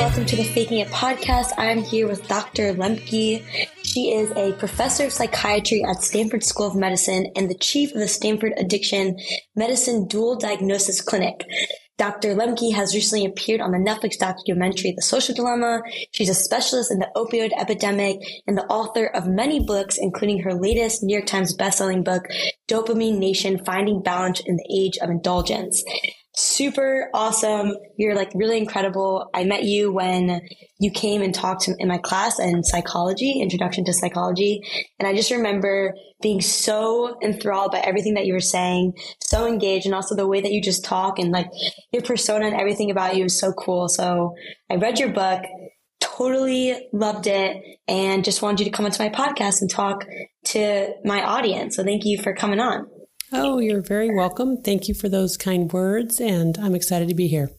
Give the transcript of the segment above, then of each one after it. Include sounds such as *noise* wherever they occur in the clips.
Welcome to the Faking It podcast. I'm here with Dr. Lembke. She is a professor of psychiatry at Stanford School of Medicine and the chief of the Stanford Addiction Medicine Dual Diagnosis Clinic. Dr. Lembke has recently appeared on the Netflix documentary The Social Dilemma. She's a specialist in the opioid epidemic and the author of many books, including her latest New York Times bestselling book, Dopamine Nation Finding Balance in the Age of Indulgence super awesome. You're like really incredible. I met you when you came and talked in my class in psychology, introduction to psychology. And I just remember being so enthralled by everything that you were saying, so engaged and also the way that you just talk and like your persona and everything about you is so cool. So I read your book, totally loved it and just wanted you to come onto my podcast and talk to my audience. So thank you for coming on. Oh, you're very welcome. Thank you for those kind words, and I'm excited to be here.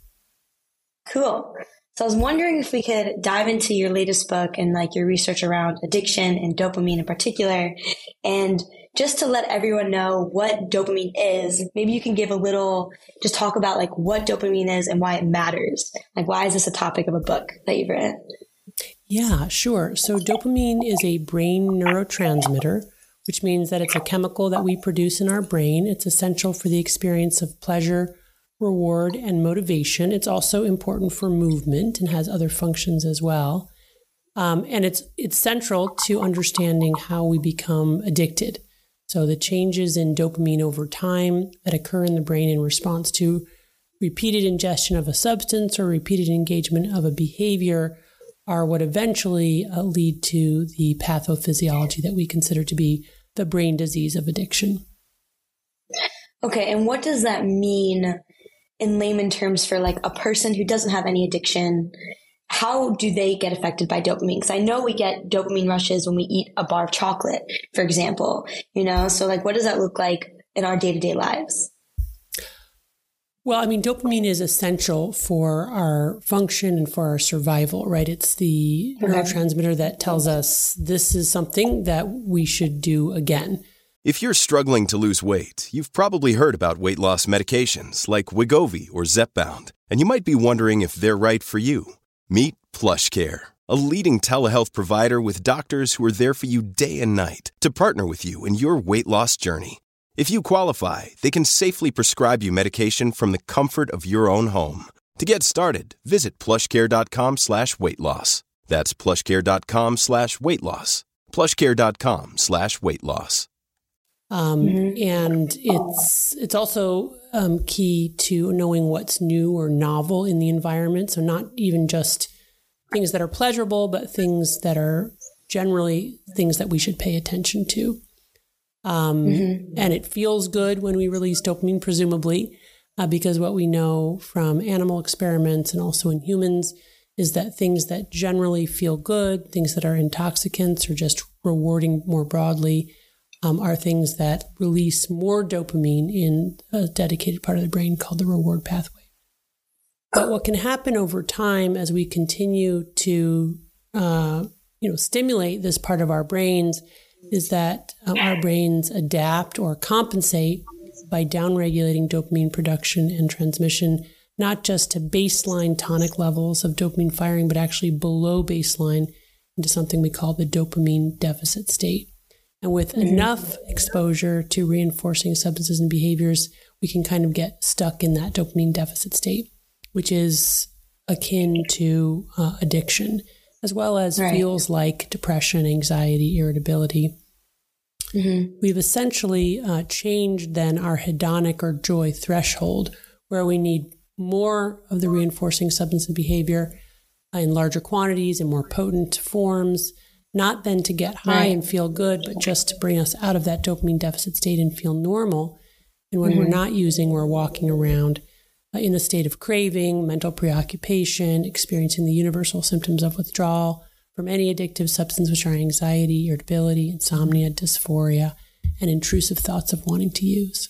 Cool. So I was wondering if we could dive into your latest book and like your research around addiction and dopamine in particular. And just to let everyone know what dopamine is, maybe you can give a little, just talk about like what dopamine is and why it matters. Like, why is this a topic of a book that you've written? Yeah, sure. So dopamine is a brain neurotransmitter which means that it's a chemical that we produce in our brain. It's essential for the experience of pleasure, reward, and motivation. It's also important for movement and has other functions as well. Um, and it's it's central to understanding how we become addicted. So the changes in dopamine over time that occur in the brain in response to repeated ingestion of a substance or repeated engagement of a behavior are what eventually uh, lead to the pathophysiology that we consider to be the brain disease of addiction. Okay, and what does that mean in layman terms for like a person who doesn't have any addiction? How do they get affected by dopamine? Because I know we get dopamine rushes when we eat a bar of chocolate, for example, you know? So, like, what does that look like in our day to day lives? Well, I mean, dopamine is essential for our function and for our survival, right? It's the okay. neurotransmitter that tells us this is something that we should do again. If you're struggling to lose weight, you've probably heard about weight loss medications like Wegovy or Zepbound, and you might be wondering if they're right for you. Meet PlushCare, a leading telehealth provider with doctors who are there for you day and night to partner with you in your weight loss journey. If you qualify, they can safely prescribe you medication from the comfort of your own home. To get started, visit plushcare.com slash weight loss. That's plushcare.com slash weight loss. Plushcare.com slash weight loss. Um, mm-hmm. And it's it's also um, key to knowing what's new or novel in the environment. So not even just things that are pleasurable, but things that are generally things that we should pay attention to. Um, mm-hmm. And it feels good when we release dopamine, presumably, uh, because what we know from animal experiments and also in humans is that things that generally feel good, things that are intoxicants or just rewarding more broadly, um, are things that release more dopamine in a dedicated part of the brain called the reward pathway. But what can happen over time as we continue to, uh, you know, stimulate this part of our brains is that um, our brains adapt or compensate by downregulating dopamine production and transmission, not just to baseline tonic levels of dopamine firing, but actually below baseline into something we call the dopamine deficit state. And with mm-hmm. enough exposure to reinforcing substances and behaviors, we can kind of get stuck in that dopamine deficit state, which is akin to uh, addiction, as well as right. feels like depression, anxiety, irritability. Mm-hmm. We've essentially uh, changed then our hedonic or joy threshold, where we need more of the reinforcing substance and behavior in larger quantities and more potent forms, not then to get high right. and feel good, but just to bring us out of that dopamine deficit state and feel normal. And when mm-hmm. we're not using, we're walking around in a state of craving, mental preoccupation, experiencing the universal symptoms of withdrawal from any addictive substance, which are anxiety, irritability, insomnia, dysphoria, and intrusive thoughts of wanting to use.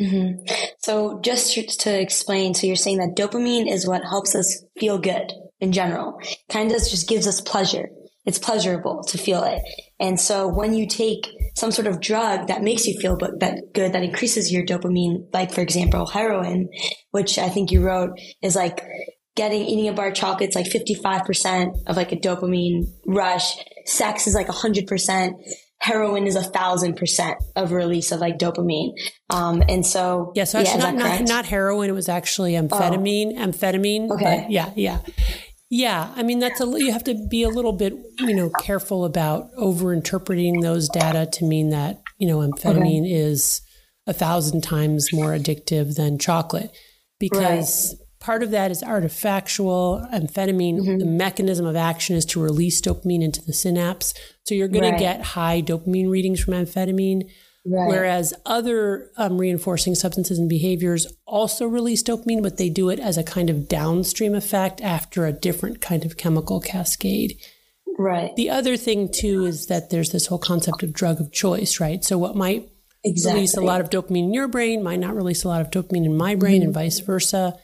Mm-hmm. So, just to explain, so you're saying that dopamine is what helps us feel good in general, kind of just gives us pleasure. It's pleasurable to feel it. And so when you take some sort of drug that makes you feel that good, that increases your dopamine, like for example, heroin, which I think you wrote is like getting eating a bar of chocolate, it's like 55% of like a dopamine rush. Sex is like 100%. Heroin is a thousand percent of release of like dopamine. Um, and so, yeah, so actually yeah, not, not, not, heroin. It was actually amphetamine, oh. amphetamine. Okay. yeah. Yeah. Yeah, I mean that's a you have to be a little bit you know careful about over interpreting those data to mean that you know amphetamine okay. is a thousand times more addictive than chocolate because right. part of that is artifactual. Amphetamine, mm-hmm. the mechanism of action is to release dopamine into the synapse, so you're going right. to get high dopamine readings from amphetamine. Right. Whereas other um, reinforcing substances and behaviors also release dopamine, but they do it as a kind of downstream effect after a different kind of chemical cascade. Right. The other thing too is that there's this whole concept of drug of choice, right? So what might exactly. release a lot of dopamine in your brain might not release a lot of dopamine in my brain mm-hmm. and vice versa.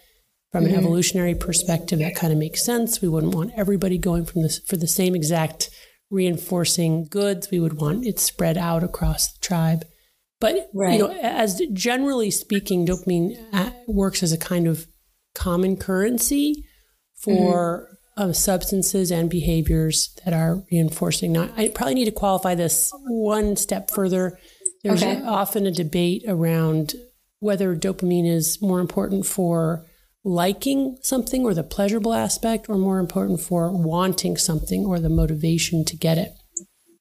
From mm-hmm. an evolutionary perspective, that kind of makes sense. We wouldn't want everybody going from this for the same exact reinforcing goods. We would want it spread out across the tribe. But right. you know, as generally speaking, dopamine uh, works as a kind of common currency for mm-hmm. uh, substances and behaviors that are reinforcing. Now, I probably need to qualify this one step further. There's okay. often a debate around whether dopamine is more important for liking something or the pleasurable aspect, or more important for wanting something or the motivation to get it.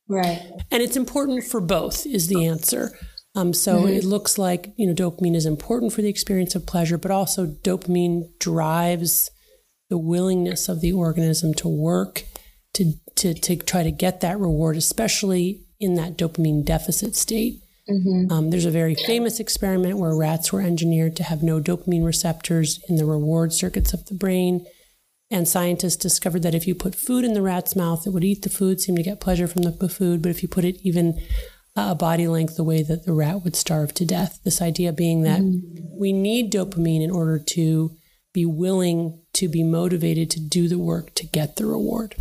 Right. And it's important for both, is the answer. Um, so mm-hmm. it looks like you know dopamine is important for the experience of pleasure, but also dopamine drives the willingness of the organism to work to to to try to get that reward, especially in that dopamine deficit state. Mm-hmm. Um, there's a very famous experiment where rats were engineered to have no dopamine receptors in the reward circuits of the brain. And scientists discovered that if you put food in the rat's mouth, it would eat the food, seem to get pleasure from the food. But if you put it even a body length the way that the rat would starve to death. This idea being that mm-hmm. we need dopamine in order to be willing to be motivated to do the work to get the reward.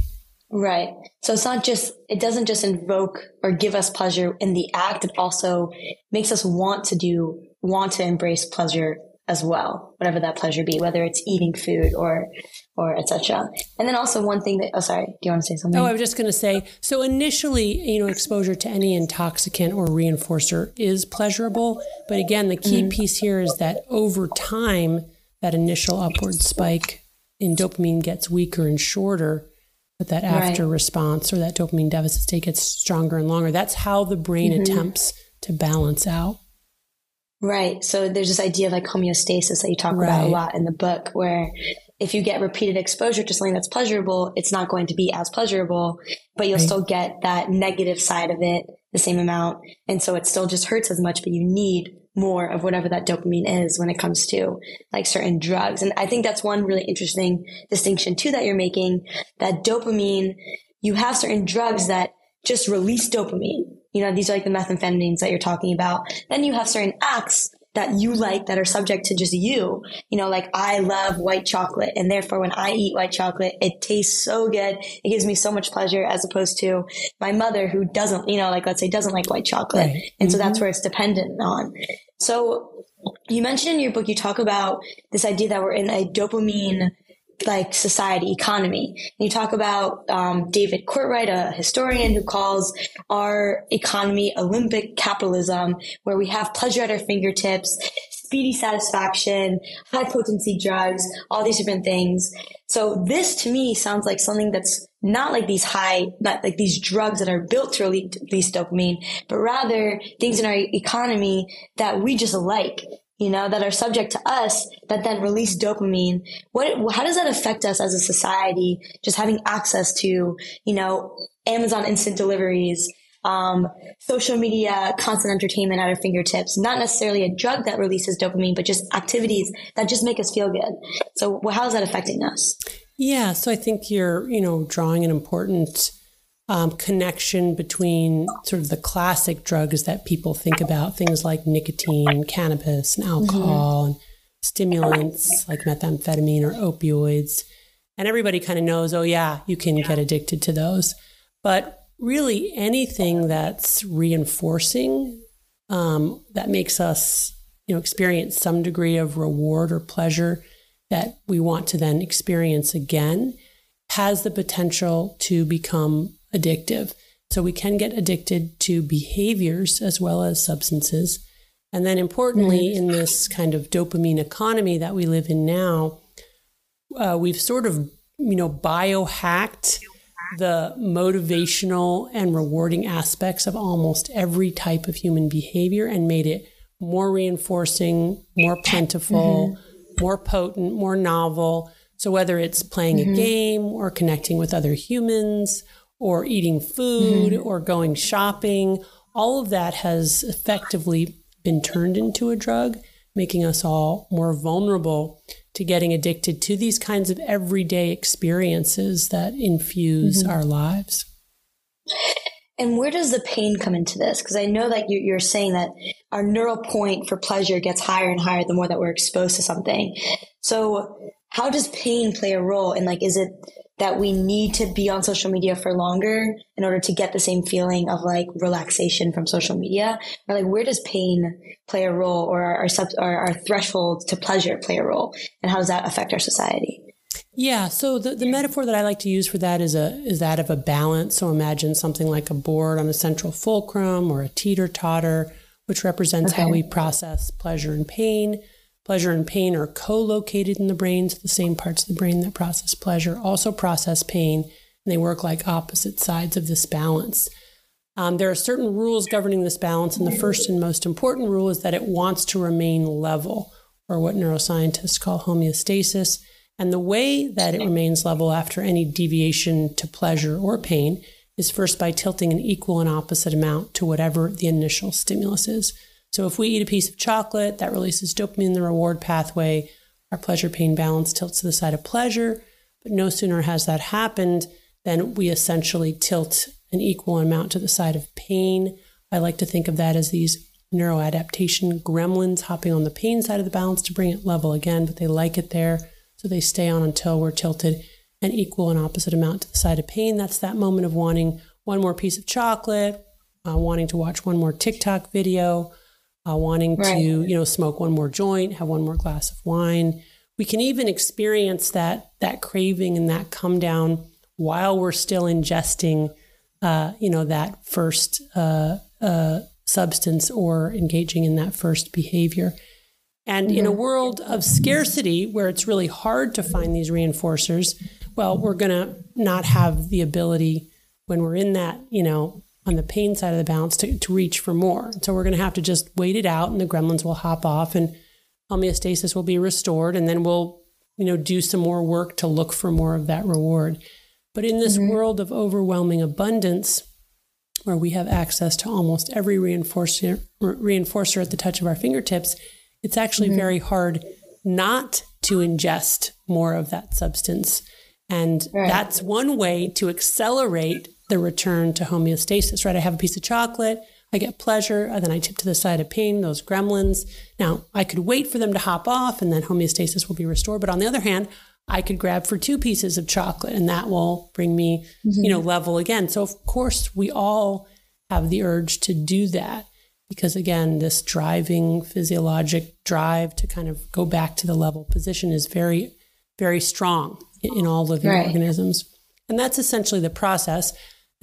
Right. So it's not just, it doesn't just invoke or give us pleasure in the act. It also makes us want to do, want to embrace pleasure as well, whatever that pleasure be, whether it's eating food or or etc. And then also one thing that oh sorry, do you want to say something? Oh, I was just going to say so initially, you know, exposure to any intoxicant or reinforcer is pleasurable, but again, the key mm-hmm. piece here is that over time that initial upward spike in dopamine gets weaker and shorter, but that after right. response or that dopamine deficit state gets stronger and longer. That's how the brain mm-hmm. attempts to balance out. Right. So there's this idea of like homeostasis that you talk right. about a lot in the book where if you get repeated exposure to something that's pleasurable, it's not going to be as pleasurable, but you'll right. still get that negative side of it the same amount. And so it still just hurts as much, but you need more of whatever that dopamine is when it comes to like certain drugs. And I think that's one really interesting distinction too that you're making that dopamine, you have certain drugs that just release dopamine you know, these are like the methamphetamines that you're talking about. Then you have certain acts that you like that are subject to just you. You know, like I love white chocolate and therefore when I eat white chocolate, it tastes so good. It gives me so much pleasure as opposed to my mother who doesn't, you know, like let's say doesn't like white chocolate. Right. And mm-hmm. so that's mm-hmm. where it's dependent on. So you mentioned in your book, you talk about this idea that we're in a dopamine like society economy. And you talk about um, David Courtwright, a historian who calls our economy limbic capitalism, where we have pleasure at our fingertips, speedy satisfaction, high potency drugs, all these different things. So this to me sounds like something that's not like these high, not like these drugs that are built to release dopamine, but rather things in our economy that we just like you know, that are subject to us that then release dopamine. What, how does that affect us as a society? Just having access to, you know, Amazon instant deliveries, um, social media, constant entertainment at our fingertips, not necessarily a drug that releases dopamine, but just activities that just make us feel good. So how is that affecting us? Yeah. So I think you're, you know, drawing an important um, connection between sort of the classic drugs that people think about, things like nicotine, cannabis, and alcohol, mm-hmm. and stimulants like methamphetamine or opioids. And everybody kind of knows, oh, yeah, you can get addicted to those. But really anything that's reinforcing um, that makes us you know experience some degree of reward or pleasure that we want to then experience again has the potential to become addictive. So we can get addicted to behaviors as well as substances. And then importantly, in this kind of dopamine economy that we live in now, uh, we've sort of, you know, biohacked the motivational and rewarding aspects of almost every type of human behavior and made it more reinforcing, more plentiful, mm-hmm. more potent, more novel. So whether it's playing mm-hmm. a game or connecting with other humans or eating food mm-hmm. or going shopping, all of that has effectively been turned into a drug, making us all more vulnerable to getting addicted to these kinds of everyday experiences that infuse mm-hmm. our lives. And where does the pain come into this? Because I know that you're saying that our neural point for pleasure gets higher and higher the more that we're exposed to something. So, how does pain play a role? And like, is it that we need to be on social media for longer in order to get the same feeling of like relaxation from social media? Or like, where does pain play a role or our, our, sub, our, our threshold to pleasure play a role? And how does that affect our society? Yeah, so the, the metaphor that I like to use for that is a is that of a balance. So imagine something like a board on a central fulcrum or a teeter totter, which represents okay. how we process pleasure and pain. Pleasure and pain are co-located in the brain, so the same parts of the brain that process pleasure also process pain, and they work like opposite sides of this balance. Um, there are certain rules governing this balance, and the first and most important rule is that it wants to remain level, or what neuroscientists call homeostasis. And the way that it remains level after any deviation to pleasure or pain is first by tilting an equal and opposite amount to whatever the initial stimulus is. So if we eat a piece of chocolate, that releases dopamine in the reward pathway. Our pleasure pain balance tilts to the side of pleasure. But no sooner has that happened than we essentially tilt an equal amount to the side of pain. I like to think of that as these neuroadaptation gremlins hopping on the pain side of the balance to bring it level again, but they like it there. So they stay on until we're tilted an equal and opposite amount to the side of pain. That's that moment of wanting one more piece of chocolate, uh, wanting to watch one more TikTok video, uh, wanting right. to, you know, smoke one more joint, have one more glass of wine. We can even experience that that craving and that come down while we're still ingesting, uh, you know, that first uh, uh, substance or engaging in that first behavior. And mm-hmm. in a world of scarcity where it's really hard to find these reinforcers, well, we're going to not have the ability when we're in that, you know, on the pain side of the balance to, to reach for more. So we're going to have to just wait it out and the gremlins will hop off and homeostasis will be restored. And then we'll, you know, do some more work to look for more of that reward. But in this mm-hmm. world of overwhelming abundance, where we have access to almost every reinforcer, reinforcer at the touch of our fingertips, it's actually mm-hmm. very hard not to ingest more of that substance. And right. that's one way to accelerate the return to homeostasis, right? I have a piece of chocolate, I get pleasure, and then I tip to the side of pain, those gremlins. Now, I could wait for them to hop off and then homeostasis will be restored. But on the other hand, I could grab for two pieces of chocolate and that will bring me, mm-hmm. you know, level again. So, of course, we all have the urge to do that because again this driving physiologic drive to kind of go back to the level position is very very strong in all living right. organisms and that's essentially the process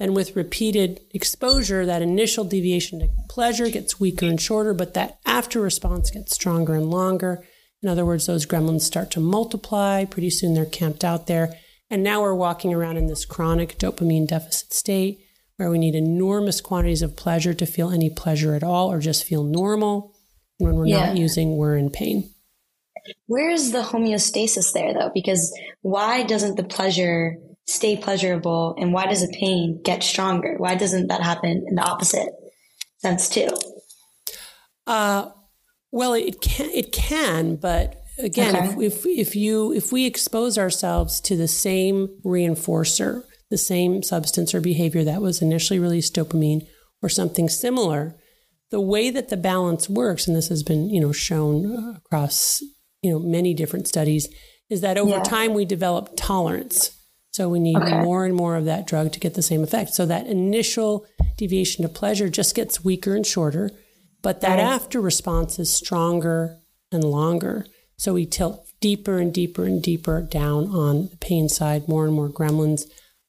and with repeated exposure that initial deviation to pleasure gets weaker and shorter but that after response gets stronger and longer in other words those gremlins start to multiply pretty soon they're camped out there and now we're walking around in this chronic dopamine deficit state where we need enormous quantities of pleasure to feel any pleasure at all or just feel normal. And when we're yeah. not using, we're in pain. Where's the homeostasis there though? Because why doesn't the pleasure stay pleasurable and why does the pain get stronger? Why doesn't that happen in the opposite sense too? Uh, well, it can, it can, but again, okay. if, if, if you, if we expose ourselves to the same reinforcer the same substance or behavior that was initially released dopamine or something similar, the way that the balance works, and this has been, you know, shown across, you know, many different studies, is that over yeah. time we develop tolerance. So we need Okay. more and more of that drug to get the same effect. So that initial deviation to pleasure just gets weaker and shorter, but that Right. after response is stronger and longer. So we tilt deeper and deeper and deeper down on the pain side, more and more gremlins.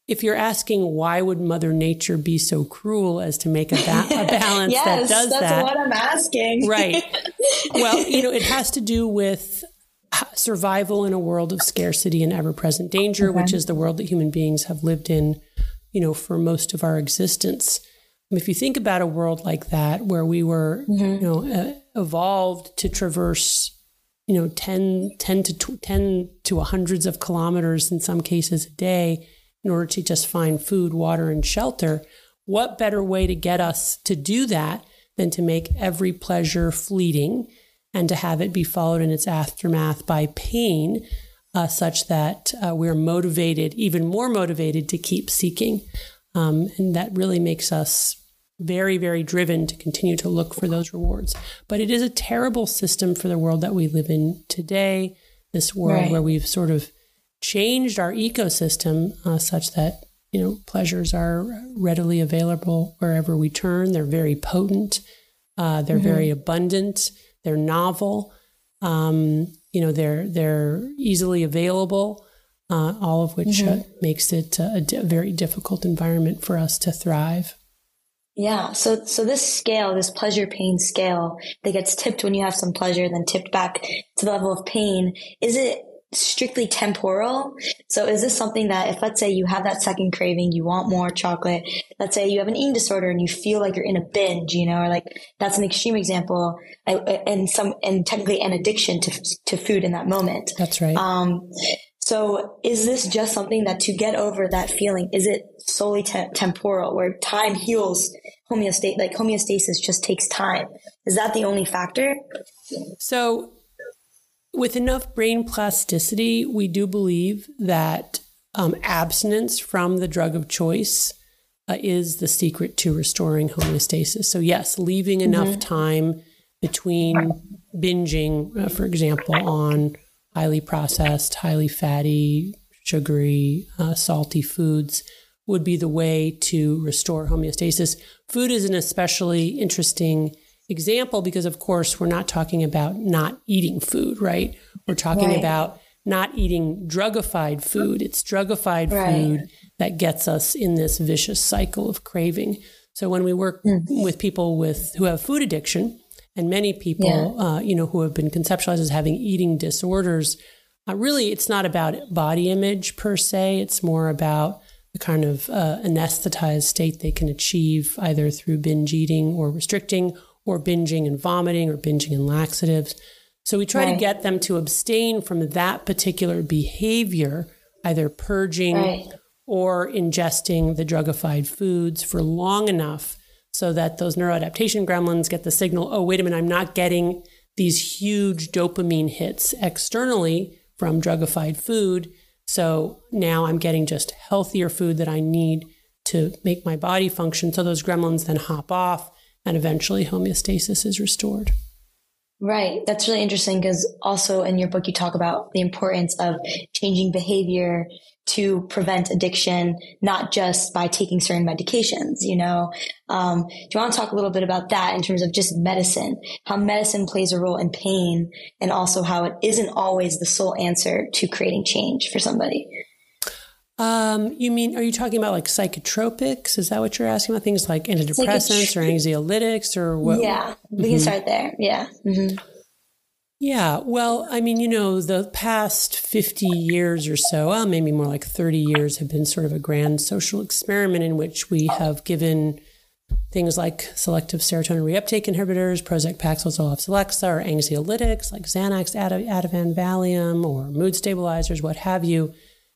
If you're asking why would Mother Nature be so cruel as to make a, ba- a *laughs* balance yes, that does that's that? That's what I'm asking. Right. *laughs* Well, you know, it has to do with survival in a world of scarcity and ever present danger, which is the world that human beings have lived in, you know, for most of our existence. If you think about a world like that, where we were, you know, uh, evolved to traverse, you know, 10, 10 to tw- 10 to hundreds of kilometers in some cases a day in order to just find food, water, and shelter, what better way to get us to do that than to make every pleasure fleeting and to have it be followed in its aftermath by pain, uh, such that uh, we're motivated, even more motivated to keep seeking. Um, and that really makes us very, very driven to continue to look for those rewards. But it is a terrible system for the world that we live in today, this world Right. where we've sort of changed our ecosystem uh, such that you know pleasures are readily available wherever we turn. They're very potent. Uh, they're very abundant. They're novel. Um, you know, they're they're easily available. Uh, all of which uh, makes it uh, a di- very difficult environment for us to thrive. Yeah. So, so this scale, this pleasure pain scale that gets tipped when you have some pleasure, then tipped back to the level of pain, is it strictly temporal? So is this something that if let's say you have that second craving, you want more chocolate, let's say you have an eating disorder and you feel like you're in a binge, you know, or like that's an extreme example and some, and technically an addiction to, to food in that moment. That's right. Um, so is this just something that to get over that feeling, is it solely te- temporal where time heals homeostasis, like homeostasis just takes time? Is that the only factor? So, with enough brain plasticity, we do believe that um, abstinence from the drug of choice uh, is the secret to restoring homeostasis. So, yes, leaving enough time between binging, uh, for example, on highly processed, highly fatty, sugary, uh, salty foods would be the way to restore homeostasis. Food is an especially interesting example because, of course, we're not talking about not eating food, right? We're talking Right. about not eating drugified food. It's drugified Right. food that gets us in this vicious cycle of craving. So when we work with people with who have food addiction, and many people, uh, you know, who have been conceptualized as having eating disorders, uh, really, it's not about body image per se. It's more about the kind of uh, anesthetized state they can achieve either through binge eating or restricting, or binging and vomiting, or binging and laxatives. So we try to get them to abstain from that particular behavior, either purging Right. or ingesting the drugified foods for long enough so that those neuroadaptation gremlins get the signal oh, wait a minute, I'm not getting these huge dopamine hits externally from drugified food. So now I'm getting just healthier food that I need to make my body function. So those gremlins then hop off and eventually homeostasis is restored. Right. That's really interesting because also in your book, you talk about the importance of changing behavior to prevent addiction, not just by taking certain medications, you know? Um, do you want to talk a little bit about that in terms of just medicine, how medicine plays a role in pain and also how it isn't always the sole answer to creating change for somebody? Um, you mean, are you talking about like psychotropics? Is that what you're asking about? Things like antidepressants or anxiolytics or what? yeah. We can start there. Yeah. hmm Yeah, well, I mean, you know, the past 50 years or so, well, maybe more like 30 years, have been sort of a grand social experiment in which we have given things like selective serotonin reuptake inhibitors, Prozac, Paxil, Zoloft, Celexa, or anxiolytics like Xanax, Ativan, Valium, or mood stabilizers, what have you,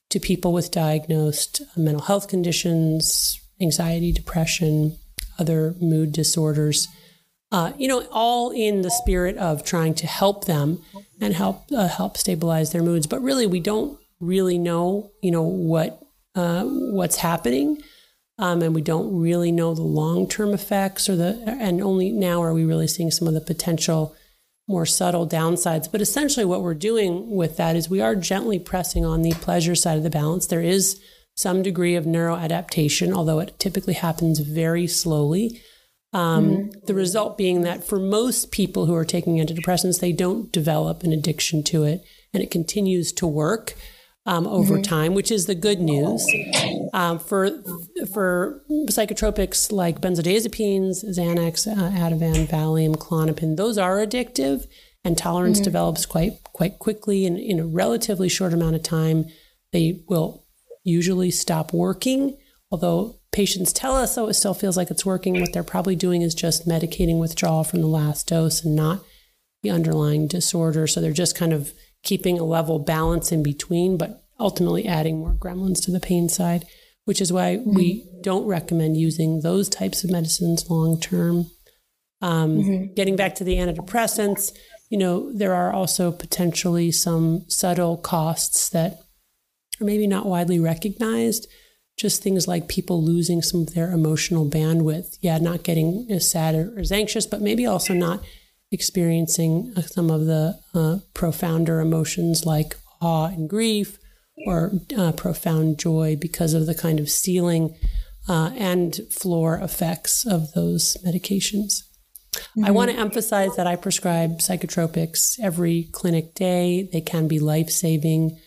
to people with diagnosed mental health conditions, anxiety, depression, other mood disorders uh, you know, all in the spirit of trying to help them and help uh, help stabilize their moods. But really, we don't really know, you know, what uh, what's happening, um, and we don't really know the long term effects or the. And only now are we really seeing some of the potential more subtle downsides. But essentially, what we're doing with that is we are gently pressing on the pleasure side of the balance. There is some degree of neuroadaptation, although it typically happens very slowly. Um, mm-hmm. The result being that for most people who are taking antidepressants, they don't develop an addiction to it and it continues to work um, over mm-hmm. time, which is the good news. Um, for for psychotropics like benzodiazepines, Xanax, uh, Ativan, Valium, Klonopin, those are addictive, and tolerance mm-hmm. develops quite quite quickly. And in a relatively short amount of time, they will usually stop working. Although patients tell us, oh, it still feels like it's working. What they're probably doing is just medicating withdrawal from the last dose and not the underlying disorder. So they're just kind of keeping a level balance in between, but ultimately adding more gremlins to the pain side, which is why mm-hmm. we don't recommend using those types of medicines long term. Um, mm-hmm. Getting back to the antidepressants, you know, there are also potentially some subtle costs that are maybe not widely recognized. Just things like people losing some of their emotional bandwidth. Yeah, not getting as sad or as anxious, but maybe also not experiencing uh, some of the uh, profounder emotions like awe and grief or uh, profound joy because of the kind of ceiling uh, and floor effects of those medications. Mm-hmm. I want to emphasize that I prescribe psychotropics every clinic day. They can be life saving.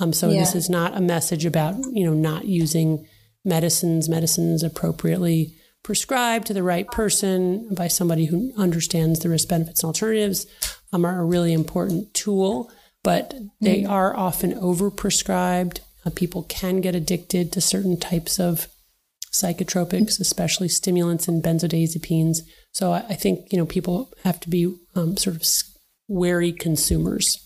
Um, so yeah. this is not a message about you know not using medicines, medicines appropriately prescribed to the right person by somebody who understands the risk benefits and alternatives um, are a really important tool, but they mm are often overprescribed. Uh, people can get addicted to certain types of psychotropics, especially stimulants and benzodiazepines. So I, I think you know people have to be um, sort of wary consumers.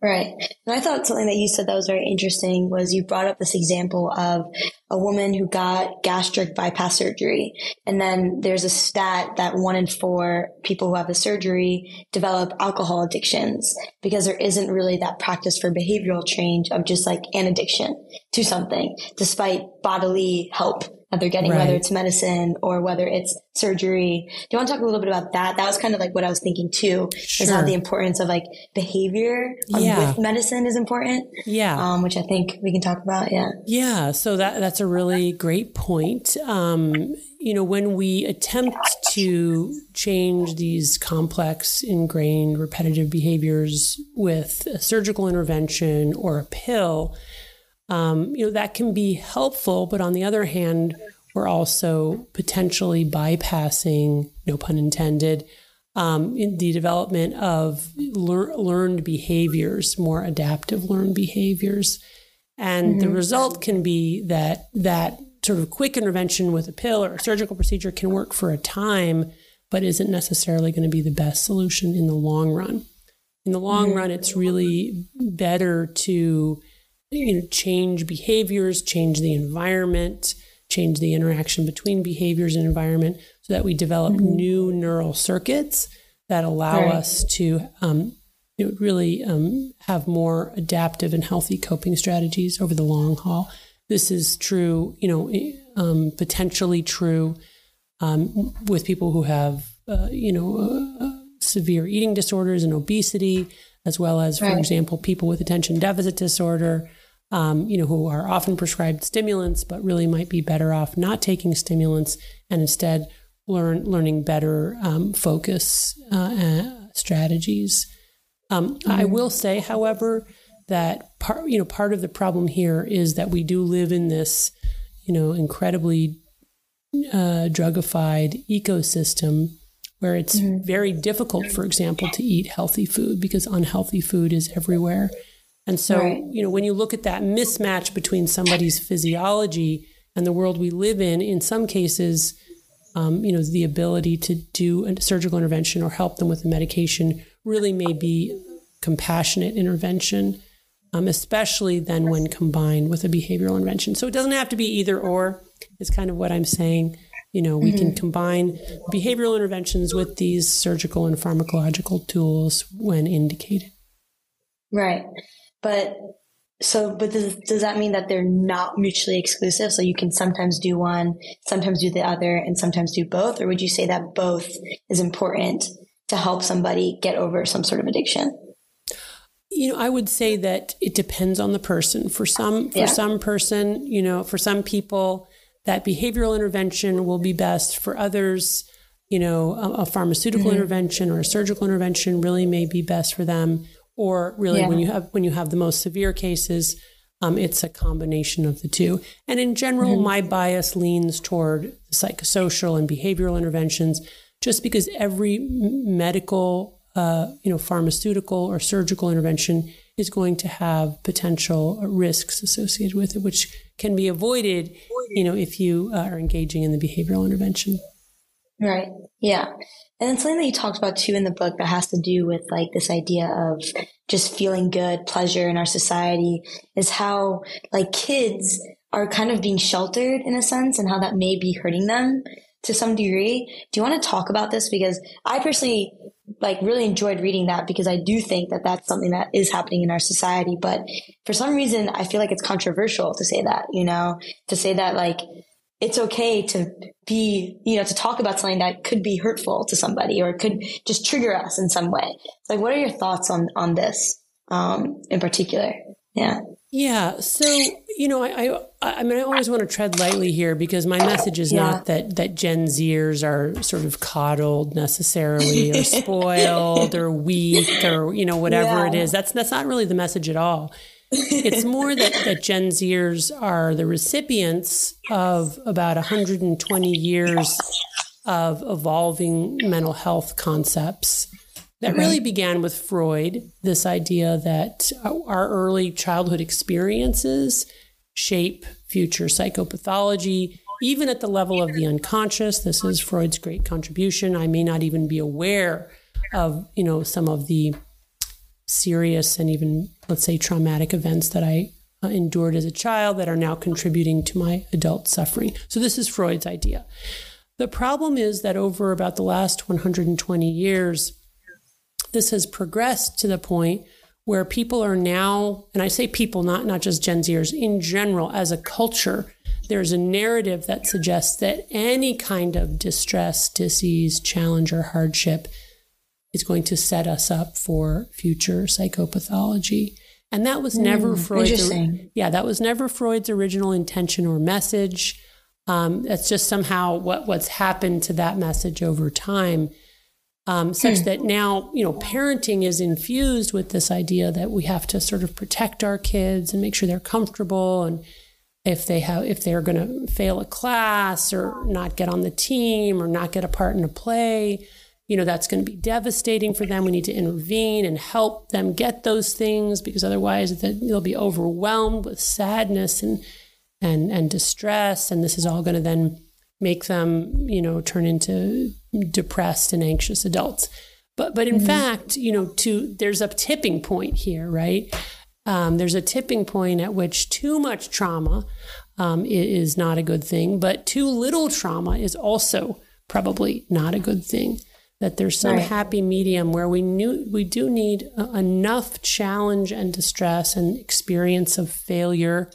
Right. And I thought something that you said that was very interesting was you brought up this example of a woman who got gastric bypass surgery. And then there's a stat that one in four people who have the surgery develop alcohol addictions because there isn't really that practice for behavioral change of just like an addiction to something despite bodily help that they're getting, right. whether it's medicine or whether it's surgery. Do you want to talk a little bit about that? That was kind of like what I was thinking too, sure. is how the importance of like behavior yeah. with medicine is important. Yeah. Um, which I think we can talk about. Yeah. Yeah. So that, that's a really great point. Um, you know, when we attempt to change these complex, ingrained, repetitive behaviors with a surgical intervention or a pill, um, you know, that can be helpful. But on the other hand, we're also potentially bypassing, no pun intended, um, in the development of lear- learned behaviors, more adaptive learned behaviors. And mm-hmm. the result can be that that sort of quick intervention with a pill or a surgical procedure can work for a time, but isn't necessarily going to be the best solution in the long run. In the long mm-hmm. run, it's really better to you know, change behaviors, change the environment, change the interaction between behaviors and environment so that we develop mm-hmm. new neural circuits that allow right. us to um, really um, have more adaptive and healthy coping strategies over the long haul. This is true, you know, um, potentially true um, with people who have, uh, you know, uh, uh, severe eating disorders and obesity, as well as, for right. example, people with attention deficit disorder, um, you know, who are often prescribed stimulants, but really might be better off not taking stimulants and instead learn learning better um, focus uh, strategies. Um, mm-hmm. I will say, however, that part you know part of the problem here is that we do live in this you know incredibly uh, drugified ecosystem where it's mm-hmm. very difficult, for example, to eat healthy food because unhealthy food is everywhere. And so, right. you know, when you look at that mismatch between somebody's physiology and the world we live in, in some cases, um, you know, the ability to do a surgical intervention or help them with a medication really may be compassionate intervention, um, especially then when combined with a behavioral intervention. So it doesn't have to be either or, is kind of what I'm saying. You know, we mm-hmm. can combine behavioral interventions with these surgical and pharmacological tools when indicated. Right. But so, but does, does that mean that they're not mutually exclusive? So you can sometimes do one, sometimes do the other, and sometimes do both? Or would you say that both is important to help somebody get over some sort of addiction? you know, I would say that it depends on the person. For some, for Yeah. some person, you know, for some people, that behavioral intervention will be best. For others, you know, a, a pharmaceutical Mm-hmm. intervention or a surgical intervention really may be best for them. Or really, Yeah. when you have when you have the most severe cases, um, it's a combination of the two. And in general, Mm-hmm. my bias leans toward psychosocial and behavioral interventions, just because every medical, uh, you know, pharmaceutical or surgical intervention is going to have potential risks associated with it, which can be avoided, you know, if you uh, are engaging in the behavioral intervention. Right. Yeah. And then something that you talked about too in the book that has to do with like this idea of just feeling good, pleasure in our society is how like kids are kind of being sheltered in a sense and how that may be hurting them to some degree. Do you want to talk about this? Because I personally like really enjoyed reading that because I do think that that's something that is happening in our society. But for some reason, I feel like it's controversial to say that, you know, to say that like, it's okay to be, you know, to talk about something that could be hurtful to somebody or could just trigger us in some way. It's like, what are your thoughts on, on this, um, in particular? Yeah. Yeah. So, you know, I, I, I mean, I always want to tread lightly here because my message is Yeah. not that, that Gen Zers are sort of coddled necessarily or *laughs* spoiled or weak or, you know, whatever it Yeah. is. That's, that's not really the message at all. It's more that, that Gen Zers are the recipients of about 120 years of evolving mental health concepts that mm-hmm. really began with Freud, this idea that uh, our early childhood experiences shape future psychopathology, even at the level of the unconscious. This is Freud's great contribution. I may not even be aware of, you know, some of the serious and even, let's say, traumatic events that I uh, endured as a child that are now contributing to my adult suffering. So this is Freud's idea. The problem is that over about the last 120 years, this has progressed to the point where people are now, and I say people, not, not just Gen Zers, in general, as a culture, there's a narrative that suggests that any kind of distress, disease, challenge, or hardship is going to set us up for future psychopathology. And that was never Freud's. Yeah, that was never Freud's original intention or message. Um, that's just somehow what what's happened to that message over time, um, such that now you know parenting is infused with this idea that we have to sort of protect our kids and make sure they're comfortable and if they have if they're going to fail a class or not get on the team or not get a part in a play you know that's going to be devastating for them. We need to intervene and help them get those things because otherwise they'll be overwhelmed with sadness and and and distress. And this is all going to then make them you know turn into depressed and anxious adults. But but in fact you know to there's a tipping point here right? Um, there's a tipping point at which too much trauma um, is not a good thing, but too little trauma is also probably not a good thing. That there's some Right. happy medium where we knew we do need uh, enough challenge and distress and experience of failure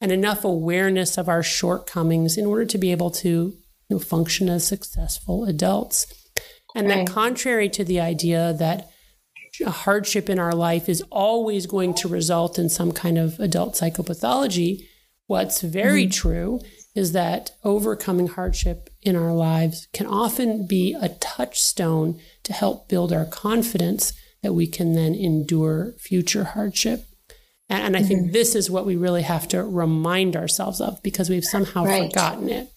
and enough awareness of our shortcomings in order to be able to you know, function as successful adults. And Right. that contrary to the idea that a hardship in our life is always going to result in some kind of adult psychopathology. What's very true is that overcoming hardship in our lives can often be a touchstone to help build our confidence that we can then endure future hardship. And, and I think mm-hmm. this is what we really have to remind ourselves of because we've somehow Right. forgotten it.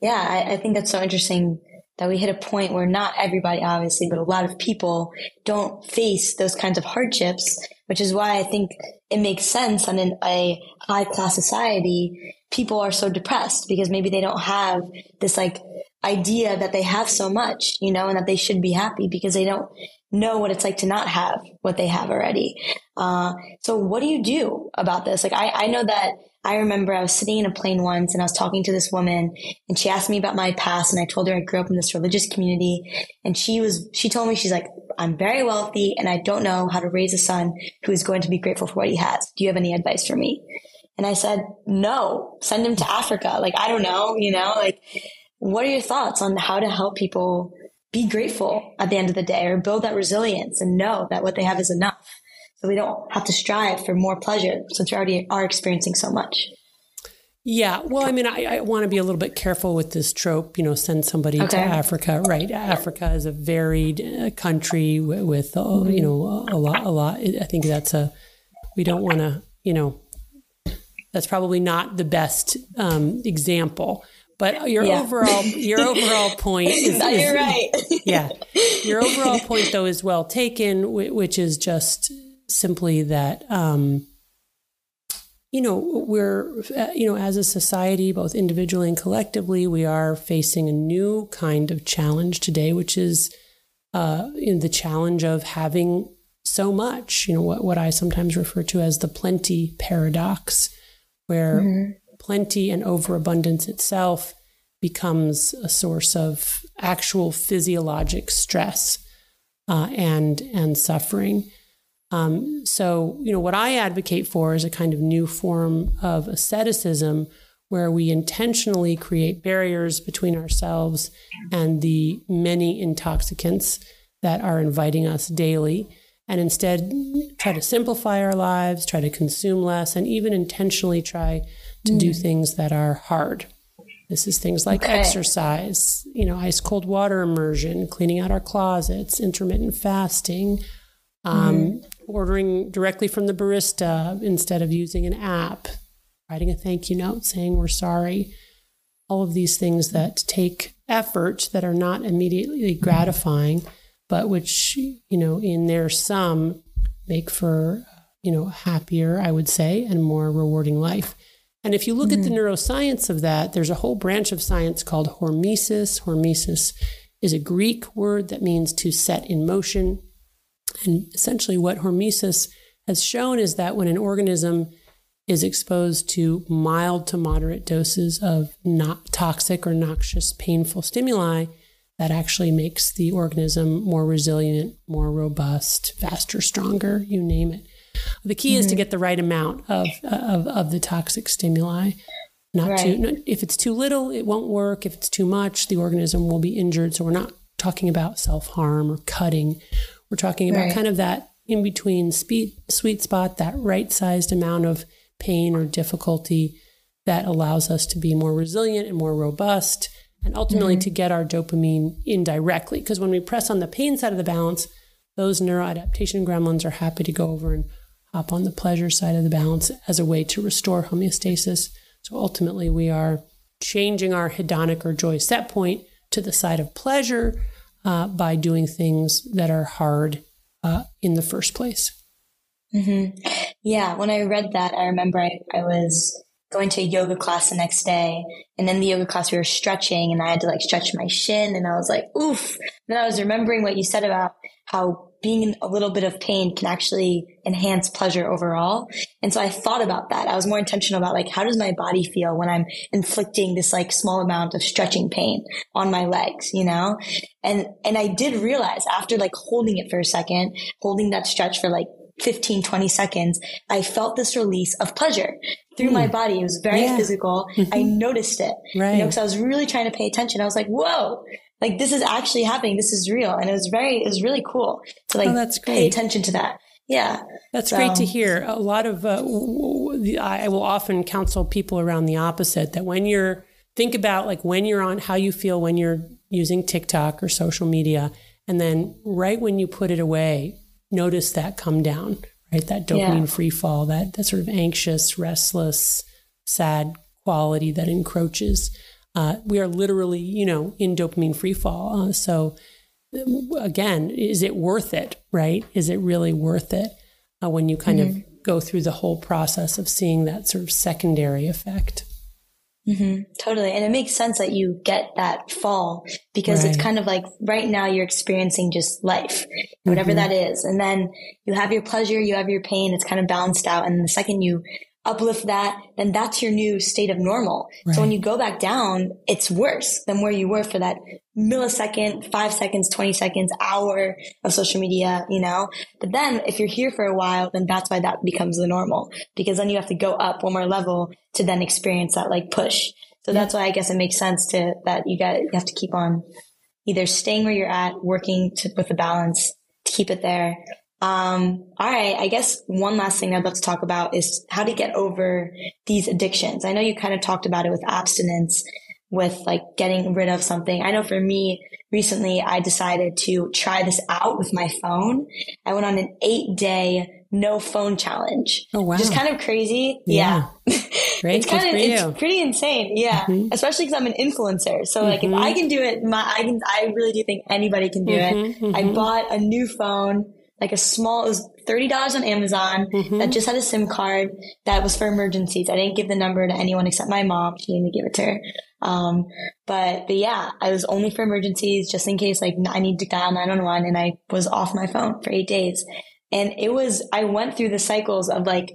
Yeah, I, I think that's so interesting that we hit a point where not everybody, obviously, but a lot of people don't face those kinds of hardships, which is why I think it makes sense. And in a high class society, people are so depressed because maybe they don't have this like idea that they have so much, you know, and that they should be happy because they don't know what it's like to not have what they have already. Uh, so what do you do about this? Like, I, I know that I remember I was sitting in a plane once and I was talking to this woman and she asked me about my past and I told her I grew up in this religious community and she was, she told me, she's like, I'm very wealthy and I don't know how to raise a son who is going to be grateful for what he has. Do you have any advice for me? And I said, no, send him to Africa. Like, I don't know, you know, like, what are your thoughts on how to help people be grateful at the end of the day or build that resilience and know that what they have is enough? so we don't have to strive for more pleasure since we already are experiencing so much. Yeah, well, I mean, I, I want to be a little bit careful with this trope. You know, send somebody Okay. to Africa. Right, Africa is a varied uh, country with, with uh, you know a lot. A lot. I think that's a. We don't want to. You know, that's probably not the best um, example. But your Yeah. overall your overall *laughs* point is, No, is- you're right. yeah. Your overall *laughs* point, though, is well taken, which is just simply that, um, you know, we're, uh, you know, as a society, both individually and collectively, we are facing a new kind of challenge today, which is uh, in the challenge of having so much, you know, what, what I sometimes refer to as the plenty paradox, where plenty and overabundance itself becomes a source of actual physiologic stress uh, and and suffering. Um, so, you know, what I advocate for is a kind of new form of asceticism where we intentionally create barriers between ourselves and the many intoxicants that are inviting us daily, and instead try to simplify our lives, try to consume less, and even intentionally try to do things that are hard. This is things like Okay. exercise, you know, ice cold water immersion, cleaning out our closets, intermittent fasting, um, ordering directly from the barista instead of using an app, writing a thank you note saying we're sorry. All of these things that take effort that are not immediately gratifying, but which, you know, in their sum make for, you know, happier, I would say, and more rewarding life. And if you look at the mm. neuroscience of that, there's a whole branch of science called hormesis. Hormesis is a Greek word that means to set in motion. And essentially, what hormesis has shown is that when an organism is exposed to mild to moderate doses of not toxic or noxious, painful stimuli, that actually makes the organism more resilient, more robust, faster, stronger, you name it. The key is to mm-hmm. get the right amount of, of, of the toxic stimuli. Not Right. too, not, if it's too little, it won't work. If it's too much, the organism will be injured. So we're not talking about self harm or cutting. We're talking about Right. kind of that in between sweet, sweet spot, that right sized amount of pain or difficulty that allows us to be more resilient and more robust and ultimately mm-hmm. to get our dopamine indirectly. Because when we press on the pain side of the balance, those neuroadaptation gremlins are happy to go over and hop on the pleasure side of the balance as a way to restore homeostasis. So ultimately, we are changing our hedonic or joy set point to the side of pleasure uh, by doing things that are hard uh, in the first place. Yeah, when I read that, I remember I, I was going to a yoga class the next day, and in the yoga class we were stretching, and I had to like stretch my shin, and I was like, oof. Then I was remembering what you said about how being in a little bit of pain can actually enhance pleasure overall. And so I thought about that. I was more intentional about like, how does my body feel when I'm inflicting this like small amount of stretching pain on my legs, you know? And, and I did realize after like holding it for a second, holding that stretch for like 15, 20 seconds, I felt this release of pleasure through my body. It was very Hmm. Yeah. physical. I noticed it, you know, because I was really trying to pay attention. I was like, whoa, like this is actually happening. This is real. And it was very, it was really cool to like Oh, that's pay great. attention to that. Yeah. That's So- great to hear. A lot of uh, w- w- the- I will often counsel people around the opposite that when you're think about like when you're on how you feel when you're using TikTok or social media, and then right when you put it away, notice that come down, right? That dopamine Yeah. free fall, that that sort of anxious, restless, sad quality that encroaches. Uh, we are literally, you know, in dopamine free fall. Uh, so again, is it worth it, right? Is it really worth it uh, when you kind of go through the whole process of seeing that sort of secondary effect? Totally. And it makes sense that you get that fall because it's kind of like right now you're experiencing just life, whatever Mm-hmm. that is. And then you have your pleasure, you have your pain, it's kind of balanced out. And the second you uplift that, then that's your new state of normal. So when you go back down, it's worse than where you were for that millisecond, five seconds, 20 seconds, hour of social media, you know? But then if you're here for a while, then that's why that becomes the normal because then you have to go up one more level to then experience that like push. So that's why I guess it makes sense to that you got you have to keep on either staying where you're at, working to, with the balance to keep it there, Um, all right. I guess one last thing I'd love to talk about is how to get over these addictions. I know you kind of talked about it with abstinence, with like getting rid of something. I know for me, recently I decided to try this out with my phone. I went on an eight day no phone challenge. Oh, wow. Is kind of crazy. Yeah. Yeah. *laughs* It's kind of, it's you. pretty insane. Yeah. Mhm. Especially because I'm an influencer. So like Mhm. if I can do it, my, I can, I really do think anybody can do Mhm, it. I mhm. bought a new phone, like a small, it was $30 on Amazon Mhm. that just had a SIM card that was for emergencies. I didn't give the number to anyone except my mom. She made me give it to her. Um, but, but yeah, I was only for emergencies just in case like I need to dial 911 and I was off my phone for eight days. And it was, I went through the cycles of like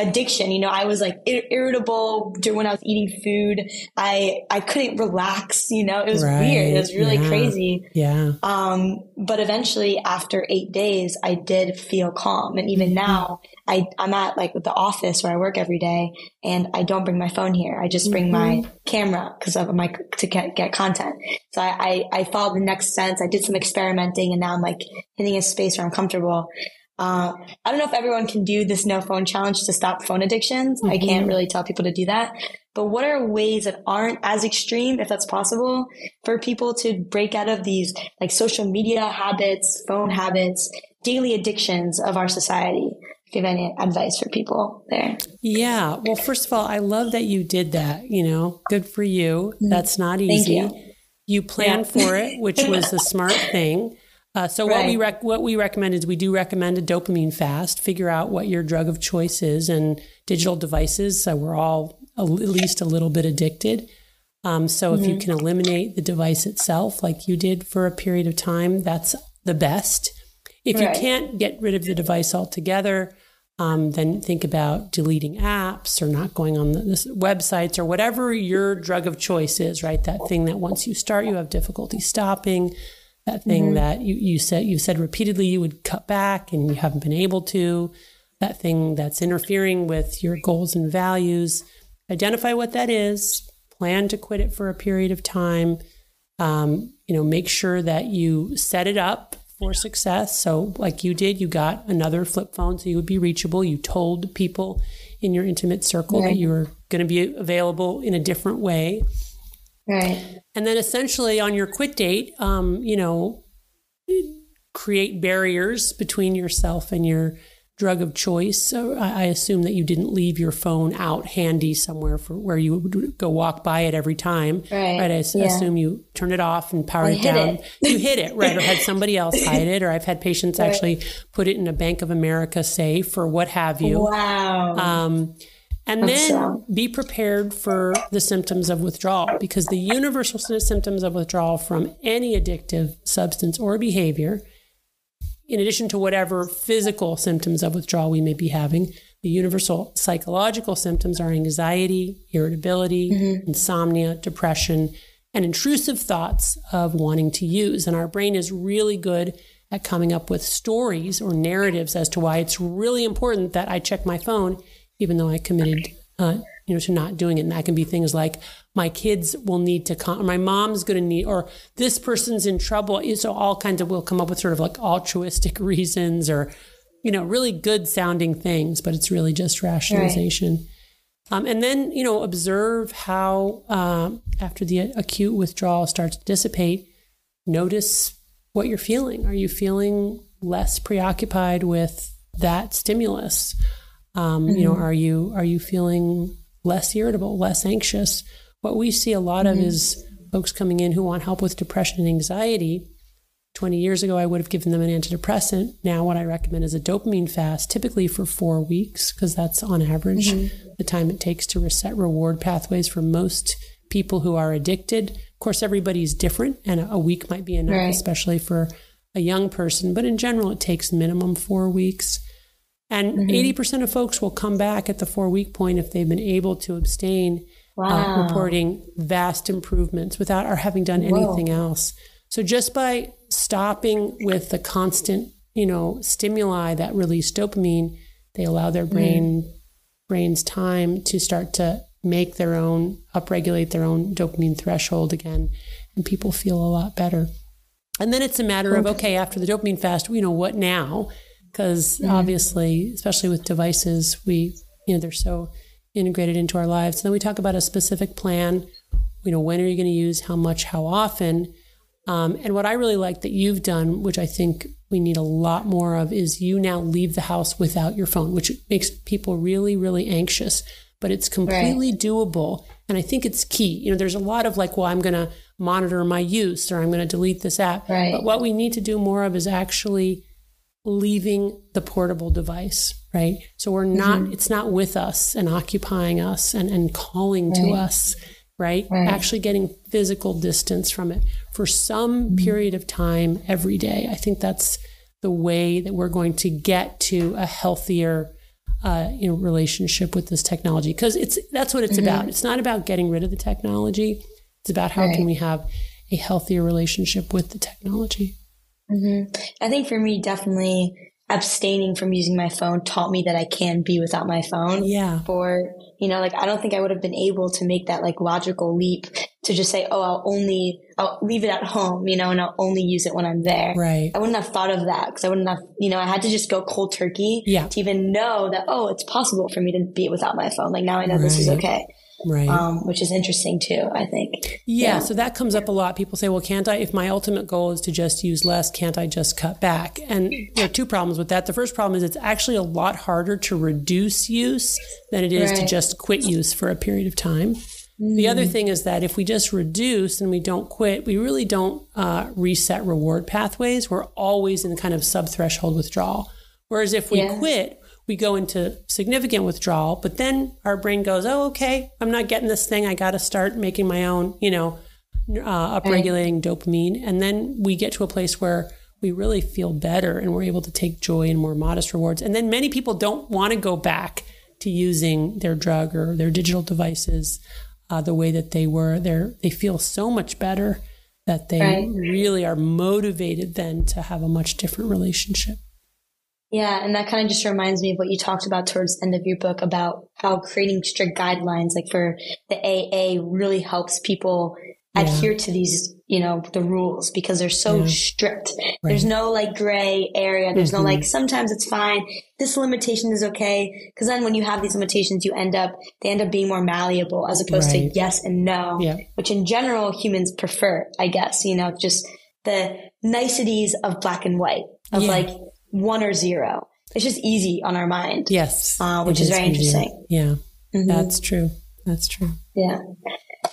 addiction. You know, I was like ir- irritable during when I was eating food. I, I couldn't relax, you know, it was weird. It was really yeah. crazy. Yeah. Um, but eventually after eight days, I did feel calm. And even now I, I'm at like the office where I work every day and I don't bring my phone here. I just bring my camera because of my, to get, get content. So I, I, I followed the next sense. I did some experimenting and now I'm like hitting a space where I'm comfortable. Uh, I don't know if everyone can do this no phone challenge to stop phone addictions. I can't really tell people to do that. But what are ways that aren't as extreme, if that's possible, for people to break out of these like social media habits, phone habits, daily addictions of our society? Have any advice for people there. Yeah. Well, first of all, I love that you did that. You know, good for you. That's not Mm-hmm. Thank easy. you. You planned for it, which was a smart *laughs* thing. Uh, so what we rec- what we recommend is we do recommend a dopamine fast. Figure out what your drug of choice is and digital devices. So we're all a, at least a little bit addicted. Um, so if you Mm-hmm. can eliminate the device itself, like you did for a period of time, that's the best. If Right. you can't get rid of the device altogether, um, then think about deleting apps or not going on the, the websites or whatever your drug of choice is. Right, that thing that once you start, you have difficulty stopping. That thing that you, you said you said repeatedly you would cut back and you haven't been able to. That thing that's interfering with your goals and values. Identify what that is. Plan to quit it for a period of time. Um, you know, make sure that you set it up for success. So, like you did, you got another flip phone so you would be reachable. You told people in your intimate circle that you were going to be available in a different way. Right. And then essentially on your quit date, um, you know, create barriers between yourself and your drug of choice. So I, I assume that you didn't leave your phone out handy somewhere for where you would go walk by it every time. Right. I Yeah. assume you turned it off and powered I it down. it. You hid it, right? Or had *laughs* somebody else hide it. Or I've had patients actually put it in a Bank of America safe or what have you. Wow. Um, and then be prepared for the symptoms of withdrawal because the universal symptoms of withdrawal from any addictive substance or behavior, in addition to whatever physical symptoms of withdrawal we may be having, the universal psychological symptoms are anxiety, irritability, mm-hmm. insomnia, depression, and intrusive thoughts of wanting to use. And our brain is really good at coming up with stories or narratives as to why it's really important that I check my phone, even though I committed, uh, you know, to not doing it. And that can be things like my kids will need to come, or my mom's going to need, or this person's in trouble. So all kinds of, we'll come up with sort of like altruistic *laughs* reasons or, you know, really good sounding things, but it's really just rationalization. Um, and then, you know, observe how um, after the acute withdrawal starts to dissipate, notice what you're feeling. Are you feeling less preoccupied with that stimulus? Um, You know, mm-hmm. are you are you feeling less irritable, less anxious? What we see a lot of mm-hmm. is folks coming in who want help with depression and anxiety. 20 years ago, I would have given them an antidepressant. Now, what I recommend is a dopamine fast, typically for four weeks, because that's on average mm-hmm. the time it takes to reset reward pathways for most people who are addicted. Of course, everybody's different, and a week might be enough, Right. especially for a young person. But in general, it takes minimum four weeks. And 80% of folks will come back at the four week point if they've been able to abstain, uh, reporting vast improvements without or having done anything else. So just by stopping with the constant, you know, stimuli that release dopamine, they allow their brain brain's time to start to make their own upregulate their own dopamine threshold again and people feel a lot better. And then it's a matter of okay, after the dopamine fast, you know, what now? Because obviously, especially with devices, we you know they're so integrated into our lives. And then we talk about a specific plan. You know, when are you going to use how much, how often? Um, and what I really like that you've done, which I think we need a lot more of, is you now leave the house without your phone, which makes people really, really anxious. But it's completely doable. And I think it's key. You know, there's a lot of like, well, I'm going to monitor my use or I'm going to delete this app. Right. But what we need to do more of is actually leaving the portable device, right? So we're not, Mm-hmm. it's not with us and occupying us and, and calling to us, right? Right. Actually getting physical distance from it for some Mm-hmm. period of time every day. I think that's the way that we're going to get to a healthier uh, you know, relationship with this technology because it's that's what it's about. It's not about getting rid of the technology. It's about how Mm-hmm. Right. can we have a healthier relationship with the technology. Mm-hmm. I think for me, definitely abstaining from using my phone taught me that I can be without my phone. Yeah. For, you know, like I don't think I would have been able to make that like logical leap to just say, oh, I'll only, I'll leave it at home, you know, and I'll only use it when I'm there. Right. I wouldn't have thought of that because I wouldn't have, you know, I had to just go cold turkey Yeah. to even know that, oh, it's possible for me to be without my phone. Like now I know this is okay. Right. Um, which is interesting too, I think. Yeah, so that comes up a lot. People say, well, can't I, if my ultimate goal is to just use less, can't I just cut back? And there are two problems with that. The first problem is it's actually a lot harder to reduce use than it is to just quit use for a period of time. The other thing is that if we just reduce and we don't quit, we really don't uh, reset reward pathways. We're always in kind of sub threshold withdrawal. Whereas if we Yeah. quit, we go into significant withdrawal, but then our brain goes, oh, okay, I'm not getting this thing. I got to start making my own, you know, uh, upregulating dopamine. And then we get to a place where we really feel better and we're able to take joy in more modest rewards. And then many people don't want to go back to using their drug or their digital devices uh, the way that they were. They're, they feel so much better that they Right. really are motivated then to have a much different relationship. Yeah, and that kind of just reminds me of what you talked about towards the end of your book about how creating strict guidelines, like for the AA, really helps people adhere to these, you know, the rules because they're so strict. There's no like gray area. There's no mm-hmm. like sometimes it's fine. This limitation is okay. Because then when you have these limitations, you end up they end up being more malleable as opposed Right. to yes and no, Yeah. which in general humans prefer. I guess you know just the niceties of black and white of Yeah. like one or zero. It's just easy on our mind. Yes. Uh, which is very easier. interesting. Yeah. Mhm. That's true. That's true. Yeah.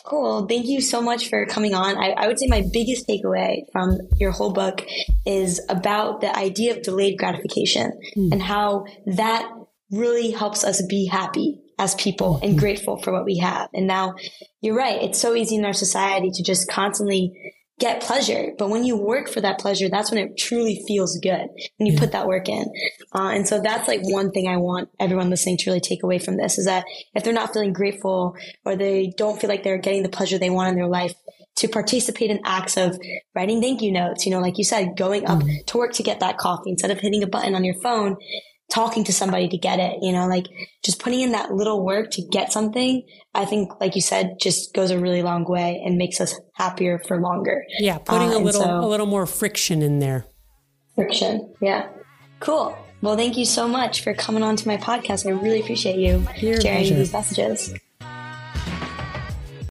Cool. Thank you so much for coming on. I, I would say my biggest takeaway from your whole book is about the idea of delayed gratification and how that really helps us be happy as people and grateful for what we have. And now you're right. It's so easy in our society to just constantly get pleasure. But when you work for that pleasure, that's when it truly feels good when you put that work in. Uh, and so that's like one thing I want everyone listening to really take away from this is that if they're not feeling grateful or they don't feel like they're getting the pleasure they want in their life, to participate in acts of writing thank you notes, you know, like you said, going up to work to get that coffee instead of hitting a button on your phone, talking to somebody to get it, you know, like just putting in that little work to get something, I think, like you said, just goes a really long way and makes us happier for longer. Yeah. Putting Uh, a little so- a little more friction in there. Friction. Yeah. Cool. Well, thank you so much for coming on to my podcast. I really appreciate you Your sharing pleasure. these messages.